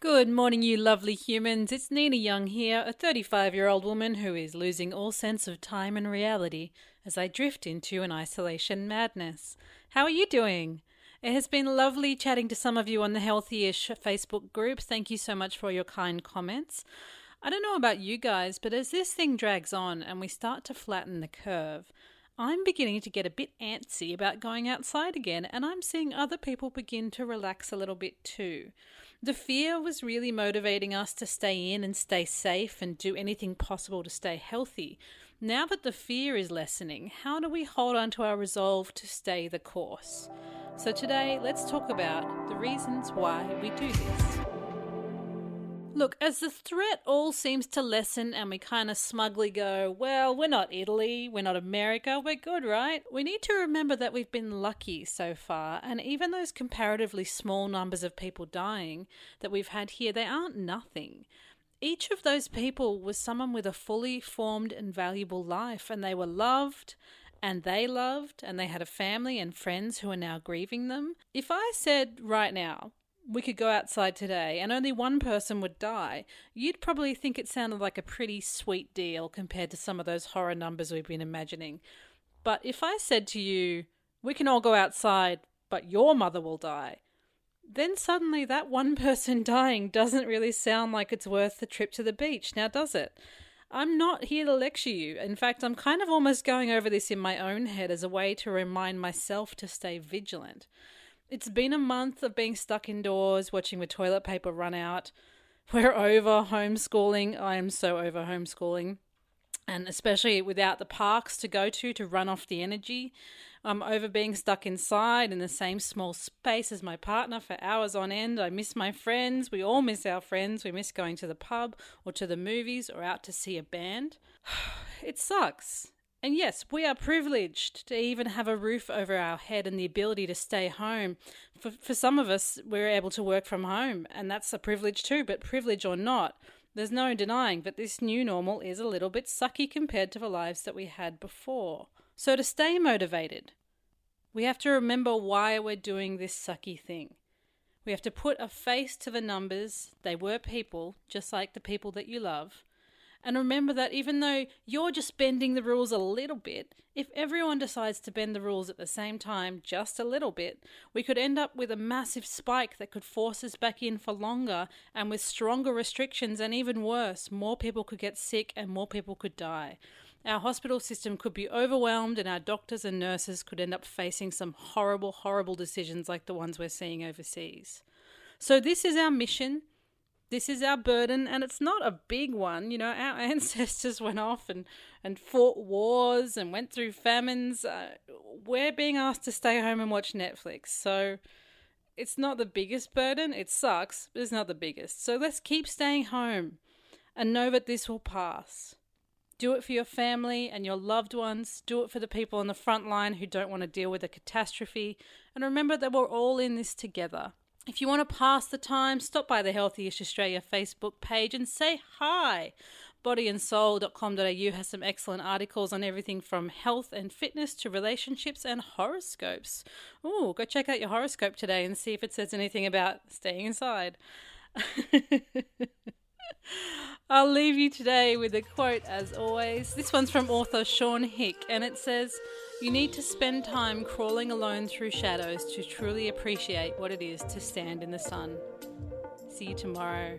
Good morning, you lovely humans. It's Nina Young here, a 35 year old woman who is losing all sense of time and reality as I drift into an isolation madness. How are you doing? It has been lovely chatting to some of you on the Healthyish Facebook group. Thank you so much for your kind comments. I don't know about you guys, but as this thing drags on and we start to flatten the curve, I'm beginning to get a bit antsy about going outside again, and I'm seeing other people begin to relax a little bit too. The fear was really motivating us to stay in and stay safe and do anything possible to stay healthy. Now that the fear is lessening, how do we hold on to our resolve to stay the course? So, today, let's talk about the reasons why we do this. Look, as the threat all seems to lessen and we kind of smugly go, well, we're not Italy, we're not America, we're good, right? We need to remember that we've been lucky so far, and even those comparatively small numbers of people dying that we've had here, they aren't nothing. Each of those people was someone with a fully formed and valuable life, and they were loved and they loved, and they had a family and friends who are now grieving them. If I said right now, we could go outside today and only one person would die, you'd probably think it sounded like a pretty sweet deal compared to some of those horror numbers we've been imagining. But if I said to you, we can all go outside, but your mother will die, then suddenly that one person dying doesn't really sound like it's worth the trip to the beach, now does it? I'm not here to lecture you. In fact, I'm kind of almost going over this in my own head as a way to remind myself to stay vigilant. It's been a month of being stuck indoors, watching the toilet paper run out. We're over homeschooling. I am so over homeschooling. And especially without the parks to go to to run off the energy. I'm over being stuck inside in the same small space as my partner for hours on end. I miss my friends. We all miss our friends. We miss going to the pub or to the movies or out to see a band. It sucks. And yes, we are privileged to even have a roof over our head and the ability to stay home. For, for some of us, we're able to work from home, and that's a privilege too, but privilege or not, there's no denying that this new normal is a little bit sucky compared to the lives that we had before. So, to stay motivated, we have to remember why we're doing this sucky thing. We have to put a face to the numbers. They were people, just like the people that you love. And remember that even though you're just bending the rules a little bit, if everyone decides to bend the rules at the same time, just a little bit, we could end up with a massive spike that could force us back in for longer and with stronger restrictions, and even worse, more people could get sick and more people could die. Our hospital system could be overwhelmed, and our doctors and nurses could end up facing some horrible, horrible decisions like the ones we're seeing overseas. So, this is our mission this is our burden and it's not a big one you know our ancestors went off and and fought wars and went through famines. Uh, we're being asked to stay home and watch netflix so it's not the biggest burden. It sucks but it's not the biggest. So let's keep staying home and know that this will pass. Do it for your family and your loved ones. Do it for the people on the front line who don't want to deal with a catastrophe. And remember that we're all in this together if you want to pass the time, stop by the Healthyish Australia Facebook page and say hi. Bodyandsoul.com.au has some excellent articles on everything from health and fitness to relationships and horoscopes. Oh, go check out your horoscope today and see if it says anything about staying inside. I'll leave you today with a quote as always. This one's from author Shaun Hick and it says, You need to spend time crawling alone through shadows to truly appreciate what it is to stand in the sun. See you tomorrow.